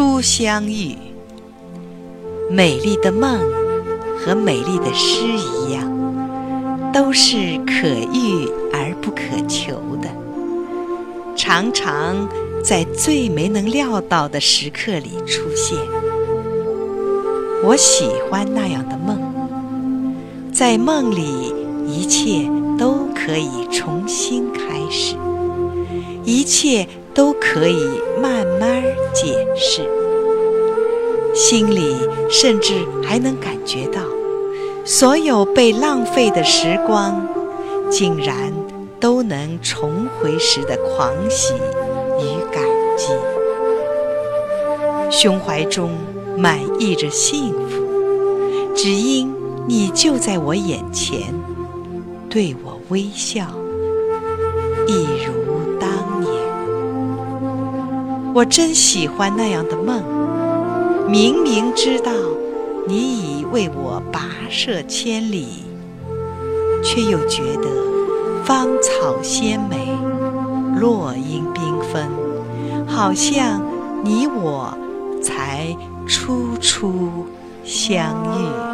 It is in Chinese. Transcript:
初相遇，美丽的梦和美丽的诗一样，都是可遇而不可求的，常常在最没能料到的时刻里出现。我喜欢那样的梦，在梦里一切都可以重新开始，一切。都可以慢慢解释，心里甚至还能感觉到，所有被浪费的时光，竟然都能重回时的狂喜与感激，胸怀中满溢着幸福，只因你就在我眼前，对我微笑，一如。我真喜欢那样的梦，明明知道你已为我跋涉千里，却又觉得芳草鲜美，落英缤纷，好像你我才初初相遇。